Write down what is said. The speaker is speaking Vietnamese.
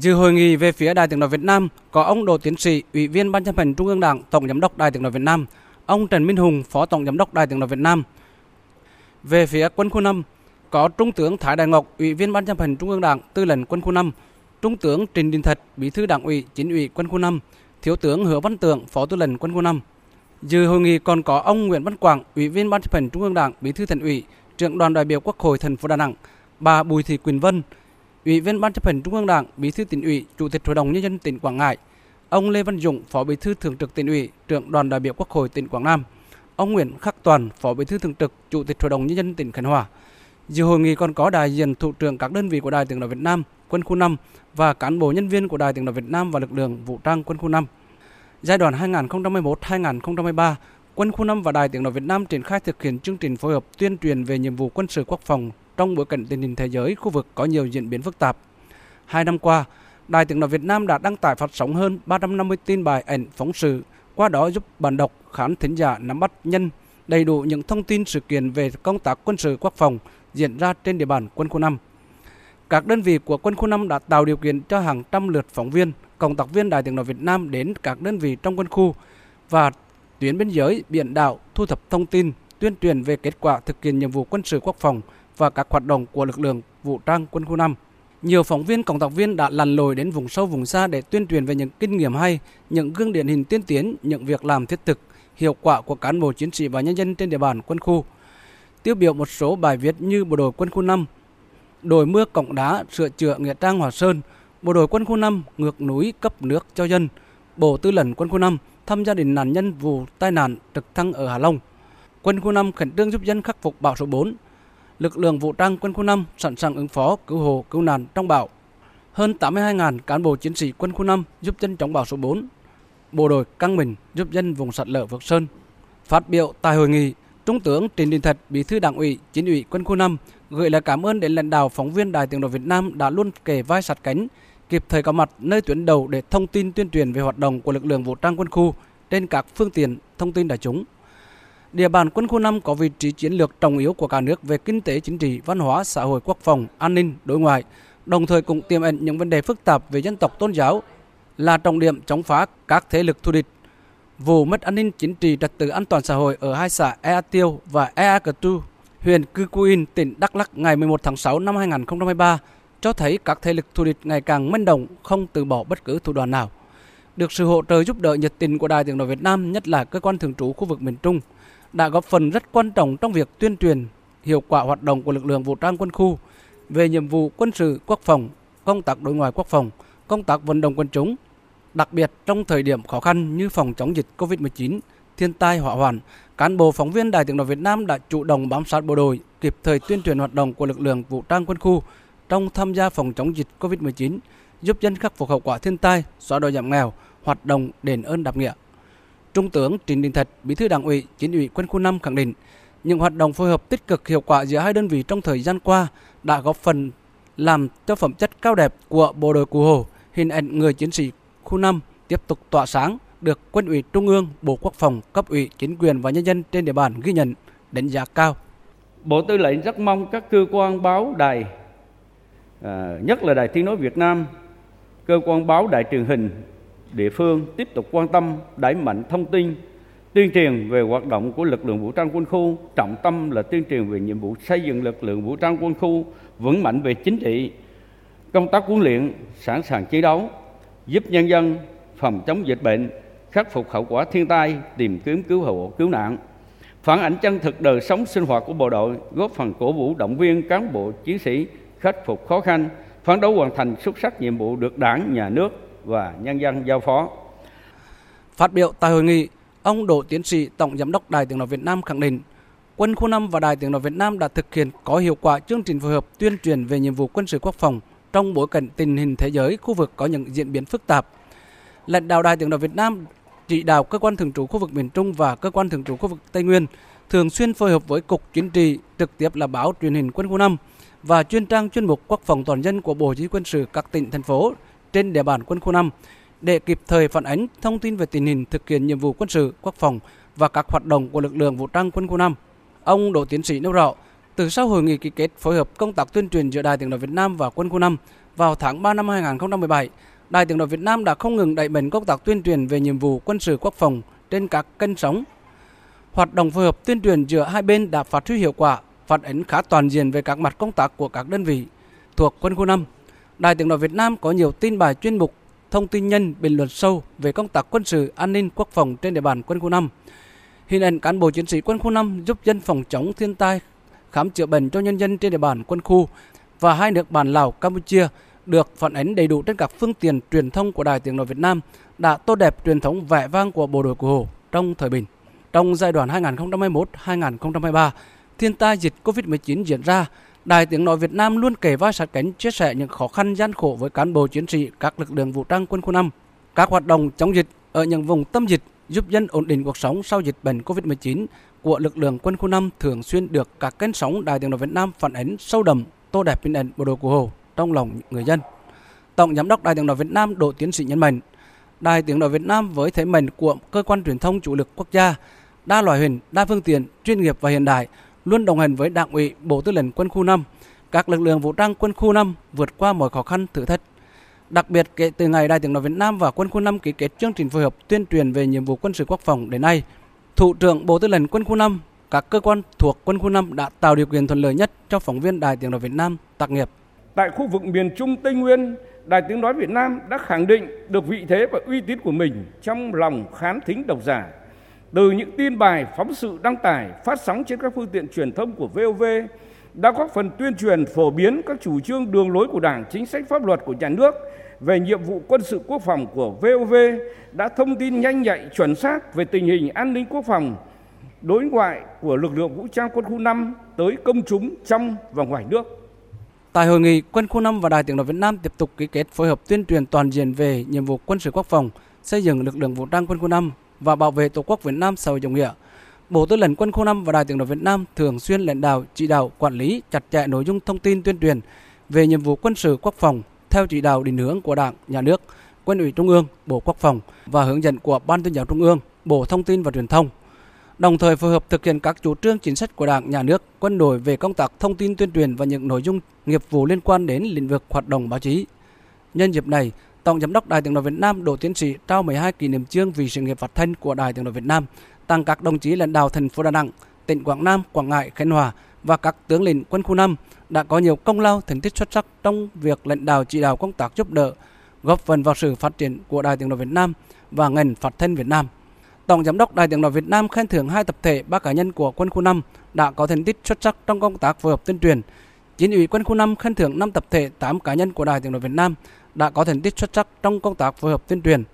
Dự hội nghị về phía Đài Tiếng nói Việt Nam có ông Đỗ Tiến sĩ, Ủy viên Ban chấp hành Trung ương Đảng, Tổng giám đốc Đài Tiếng nói Việt Nam, ông Trần Minh Hùng, Phó Tổng giám đốc Đài Tiếng nói Việt Nam. Về phía quân khu 5 có Trung tướng Thái Đại Ngọc, Ủy viên Ban chấp hành Trung ương Đảng, Tư lệnh Quân khu 5, Trung tướng Trình Đình Thật, Bí thư Đảng ủy, Chính ủy Quân khu 5, Thiếu tướng Hứa Văn Tượng, Phó Tư lệnh Quân khu 5. Dự hội nghị còn có ông Nguyễn Văn Quảng, Ủy viên Ban chấp hành Trung ương Đảng, Bí thư Thành ủy, Trưởng đoàn đại biểu Quốc hội thành phố Đà Nẵng, bà Bùi Thị Quỳnh Vân, Ủy viên Ban chấp hành Trung ương Đảng, Bí thư tỉnh ủy, Chủ tịch Hội đồng nhân dân tỉnh Quảng Ngãi, ông Lê Văn Dũng, Phó Bí thư Thường trực tỉnh ủy, Trưởng đoàn đại biểu Quốc hội tỉnh Quảng Nam, ông Nguyễn Khắc Toàn, Phó Bí thư Thường trực, Chủ tịch Hội đồng nhân dân tỉnh Khánh Hòa. Dự hội nghị còn có đại diện thủ trưởng các đơn vị của Đài Tiếng nói Việt Nam, Quân khu 5 và cán bộ nhân viên của Đài Tiếng nói Việt Nam và lực lượng vũ trang Quân khu 5. Giai đoạn 2011-2023, Quân khu 5 và Đài Tiếng nói Việt Nam triển khai thực hiện chương trình phối hợp tuyên truyền về nhiệm vụ quân sự quốc phòng trong bối cảnh tình hình thế giới khu vực có nhiều diễn biến phức tạp. Hai năm qua, Đài Tiếng nói Việt Nam đã đăng tải phát sóng hơn 350 tin bài ảnh phóng sự, qua đó giúp bạn đọc khán thính giả nắm bắt nhân đầy đủ những thông tin sự kiện về công tác quân sự quốc phòng diễn ra trên địa bàn quân khu 5. Các đơn vị của quân khu 5 đã tạo điều kiện cho hàng trăm lượt phóng viên, cộng tác viên Đài Tiếng nói Việt Nam đến các đơn vị trong quân khu và tuyến biên giới, biển đảo thu thập thông tin, tuyên truyền về kết quả thực hiện nhiệm vụ quân sự quốc phòng và các hoạt động của lực lượng vũ trang quân khu 5. Nhiều phóng viên, cộng tác viên đã lặn lội đến vùng sâu vùng xa để tuyên truyền về những kinh nghiệm hay, những gương điển hình tiên tiến, những việc làm thiết thực, hiệu quả của cán bộ chiến sĩ và nhân dân trên địa bàn quân khu. Tiêu biểu một số bài viết như bộ đội quân khu 5, đồi mưa cổng đá, sửa chữa nghĩa trang Hòa Sơn, bộ đội quân khu 5 ngược núi cấp nước cho dân, bộ tư lệnh quân khu 5 thăm gia đình nạn nhân vụ tai nạn trực thăng ở Hà Long. Quân khu 5 khẩn trương giúp dân khắc phục bão số 4. Lực lượng vũ trang quân khu 5 sẵn sàng ứng phó cứu hộ cứu nạn trong bão. Hơn 82.000 cán bộ chiến sĩ quân khu 5 giúp dân chống bão số 4. Bộ đội căng mình giúp dân vùng sạt lở vực sơn. Phát biểu tại hội nghị, Trung tướng Trịnh Đình Thật, Bí thư Đảng ủy, Chính ủy Quân khu 5 gửi lời cảm ơn đến lãnh đạo phóng viên Đài Tiếng nói Việt Nam đã luôn kề vai sát cánh, kịp thời có mặt nơi tuyến đầu để thông tin tuyên truyền về hoạt động của lực lượng vũ trang quân khu trên các phương tiện thông tin đại chúng. Địa bàn quân khu 5 có vị trí chiến lược trọng yếu của cả nước về kinh tế chính trị, văn hóa, xã hội, quốc phòng, an ninh, đối ngoại, đồng thời cũng tiềm ẩn những vấn đề phức tạp về dân tộc tôn giáo là trọng điểm chống phá các thế lực thù địch. Vụ mất an ninh chính trị trật tự an toàn xã hội ở hai xã Ea Tiêu và Ea Cờ Tu, huyện Cư Cu tỉnh Đắk Lắk ngày 11 tháng 6 năm 2023 cho thấy các thế lực thù địch ngày càng manh động, không từ bỏ bất cứ thủ đoạn nào. Được sự hỗ trợ giúp đỡ nhiệt tình của Đài Tiếng nói Việt Nam, nhất là cơ quan thường trú khu vực miền Trung, đã góp phần rất quan trọng trong việc tuyên truyền hiệu quả hoạt động của lực lượng vũ trang quân khu về nhiệm vụ quân sự quốc phòng, công tác đối ngoại quốc phòng, công tác vận động quân chúng, đặc biệt trong thời điểm khó khăn như phòng chống dịch Covid-19, thiên tai hỏa hoạn, cán bộ phóng viên Đài Tiếng nói Việt Nam đã chủ động bám sát bộ đội, kịp thời tuyên truyền hoạt động của lực lượng vũ trang quân khu trong tham gia phòng chống dịch Covid-19, giúp dân khắc phục hậu quả thiên tai, xóa đói giảm nghèo, hoạt động đền ơn đáp nghĩa. Trung tướng Trịnh Đình Thật, Bí thư Đảng ủy, Chính ủy Quân khu 5 khẳng định, những hoạt động phối hợp tích cực hiệu quả giữa hai đơn vị trong thời gian qua đã góp phần làm cho phẩm chất cao đẹp của bộ đội Cụ Hồ, hình ảnh người chiến sĩ khu 5 tiếp tục tỏa sáng, được Quân ủy Trung ương, Bộ Quốc phòng, cấp ủy, chính quyền và nhân dân trên địa bàn ghi nhận, đánh giá cao. Bộ Tư lệnh rất mong các cơ quan báo đài, à, nhất là Đài Tiếng Nói Việt Nam, cơ quan báo đài truyền hình địa phương tiếp tục quan tâm, đẩy mạnh thông tin, tuyên truyền về hoạt động của lực lượng vũ trang quân khu. Trọng tâm là tuyên truyền về nhiệm vụ xây dựng lực lượng vũ trang quân khu vững mạnh về chính trị, công tác huấn luyện, sẵn sàng chiến đấu, giúp nhân dân phòng chống dịch bệnh, khắc phục hậu quả thiên tai, tìm kiếm cứu hộ, cứu nạn. Phản ảnh chân thực đời sống sinh hoạt của bộ đội, góp phần cổ vũ động viên cán bộ chiến sĩ khắc phục khó khăn, phấn đấu hoàn thành xuất sắc nhiệm vụ được đảng, nhà nước và nhân dân giao phó. Phát biểu tại hội nghị, ông Đỗ Tiến sĩ Tổng Giám đốc Đài Tiếng Nói Việt Nam khẳng định, Quân khu 5 và Đài Tiếng Nói Việt Nam đã thực hiện có hiệu quả chương trình phối hợp tuyên truyền về nhiệm vụ quân sự quốc phòng trong bối cảnh tình hình thế giới khu vực có những diễn biến phức tạp. Lãnh đạo Đài Tiếng Nói Việt Nam chỉ đạo cơ quan thường trú khu vực miền Trung và cơ quan thường trú khu vực Tây Nguyên thường xuyên phối hợp với cục chính trị trực tiếp là báo truyền hình quân khu 5 và chuyên trang chuyên mục quốc phòng toàn dân của Bộ Chỉ huy quân sự các tỉnh thành phố trên địa bàn quân khu 5 để kịp thời phản ánh thông tin về tình hình thực hiện nhiệm vụ quân sự, quốc phòng và các hoạt động của lực lượng vũ trang quân khu 5. Ông Đỗ Tiến sĩ nêu rõ, từ sau hội nghị ký kết phối hợp công tác tuyên truyền giữa Đài Tiếng nói Việt Nam và quân khu 5 vào tháng 3 năm 2017, Đài Tiếng nói Việt Nam đã không ngừng đẩy mạnh công tác tuyên truyền về nhiệm vụ quân sự quốc phòng trên các kênh sóng. Hoạt động phối hợp tuyên truyền giữa hai bên đã phát huy hiệu quả, phản ánh khá toàn diện về các mặt công tác của các đơn vị thuộc quân khu 5. Đài Tiếng nói Việt Nam có nhiều tin bài chuyên mục, thông tin nhân, bình luận sâu về công tác quân sự, an ninh, quốc phòng trên địa bàn quân khu 5. Hình ảnh cán bộ chiến sĩ quân khu 5 giúp dân phòng chống thiên tai, khám chữa bệnh cho nhân dân trên địa bàn quân khu và hai nước bản Lào, Campuchia được phản ánh đầy đủ trên các phương tiện truyền thông của Đài Tiếng nói Việt Nam đã tô đẹp truyền thống vẻ vang của bộ đội cụ Hồ trong thời bình. Trong giai đoạn 2021-2023, thiên tai dịch Covid-19 diễn ra, Đài Tiếng Nói Việt Nam luôn kể vai sát cánh chia sẻ những khó khăn gian khổ với cán bộ chiến sĩ các lực lượng vũ trang quân khu 5. Các hoạt động chống dịch ở những vùng tâm dịch giúp dân ổn định cuộc sống sau dịch bệnh Covid-19 của lực lượng quân khu 5 thường xuyên được các kênh sóng Đài Tiếng Nói Việt Nam phản ánh sâu đậm, tô đẹp hình ảnh bộ đội của Hồ trong lòng người dân. Tổng giám đốc Đài Tiếng nói Việt Nam Đỗ Tiến Sĩ nhấn mạnh, Đài Tiếng nói Việt Nam với thế mạnh của cơ quan truyền thông chủ lực quốc gia, đa loại hình, đa phương tiện, chuyên nghiệp và hiện đại, luôn đồng hành với Đảng ủy, Bộ Tư lệnh Quân khu 5, các lực lượng vũ trang Quân khu 5 vượt qua mọi khó khăn thử thách. Đặc biệt kể từ ngày Đài Tiếng nói Việt Nam và Quân khu 5 ký kết chương trình phối hợp tuyên truyền về nhiệm vụ quân sự quốc phòng đến nay, Thủ trưởng Bộ Tư lệnh Quân khu 5, các cơ quan thuộc Quân khu 5 đã tạo điều kiện thuận lợi nhất cho phóng viên Đài Tiếng nói Việt Nam tác nghiệp. Tại khu vực miền Trung Tây Nguyên, Đài Tiếng Nói Việt Nam đã khẳng định được vị thế và uy tín của mình trong lòng khán thính độc giả. Từ những tin bài, phóng sự đăng tải, phát sóng trên các phương tiện truyền thông của VOV đã góp phần tuyên truyền phổ biến các chủ trương đường lối của Đảng, chính sách pháp luật của nhà nước về nhiệm vụ quân sự quốc phòng của VOV đã thông tin nhanh nhạy chuẩn xác về tình hình an ninh quốc phòng đối ngoại của lực lượng vũ trang quân khu 5 tới công chúng trong và ngoài nước. Tại hội nghị, Quân khu 5 và Đài Tiếng nói Việt Nam tiếp tục ký kết phối hợp tuyên truyền toàn diện về nhiệm vụ quân sự quốc phòng, xây dựng lực lượng vũ trang Quân khu 5 và bảo vệ Tổ quốc Việt Nam xã hội chủ nghĩa. Bộ Tư lệnh Quân khu 5 và Đài Tiếng nói Việt Nam thường xuyên lãnh đạo, chỉ đạo, quản lý chặt chẽ nội dung thông tin tuyên truyền về nhiệm vụ quân sự quốc phòng theo chỉ đạo định hướng của Đảng, Nhà nước, Quân ủy Trung ương, Bộ Quốc phòng và hướng dẫn của Ban tuyên giáo Trung ương, Bộ Thông tin và Truyền thông đồng thời phối hợp thực hiện các chủ trương chính sách của Đảng, Nhà nước, quân đội về công tác thông tin tuyên truyền và những nội dung nghiệp vụ liên quan đến lĩnh vực hoạt động báo chí. Nhân dịp này, Tổng Giám đốc Đài Tiếng nói Việt Nam Đỗ Tiến Sĩ trao 12 kỷ niệm chương vì sự nghiệp phát thanh của Đài Tiếng nói Việt Nam tặng các đồng chí lãnh đạo thành phố Đà Nẵng, tỉnh Quảng Nam, Quảng Ngãi, Khánh Hòa và các tướng lĩnh quân khu 5 đã có nhiều công lao thành tích xuất sắc trong việc lãnh đạo chỉ đạo công tác giúp đỡ, góp phần vào sự phát triển của Đài Tiếng nói Việt Nam và ngành phát thanh Việt Nam. Tổng giám đốc Đài Tiếng nói Việt Nam khen thưởng hai tập thể, ba cá nhân của quân khu 5 đã có thành tích xuất sắc trong công tác phối hợp tuyên truyền. Chính ủy quân khu 5 khen thưởng 5 tập thể, 8 cá nhân của Đài Tiếng nói Việt Nam đã có thành tích xuất sắc trong công tác phối hợp tuyên truyền.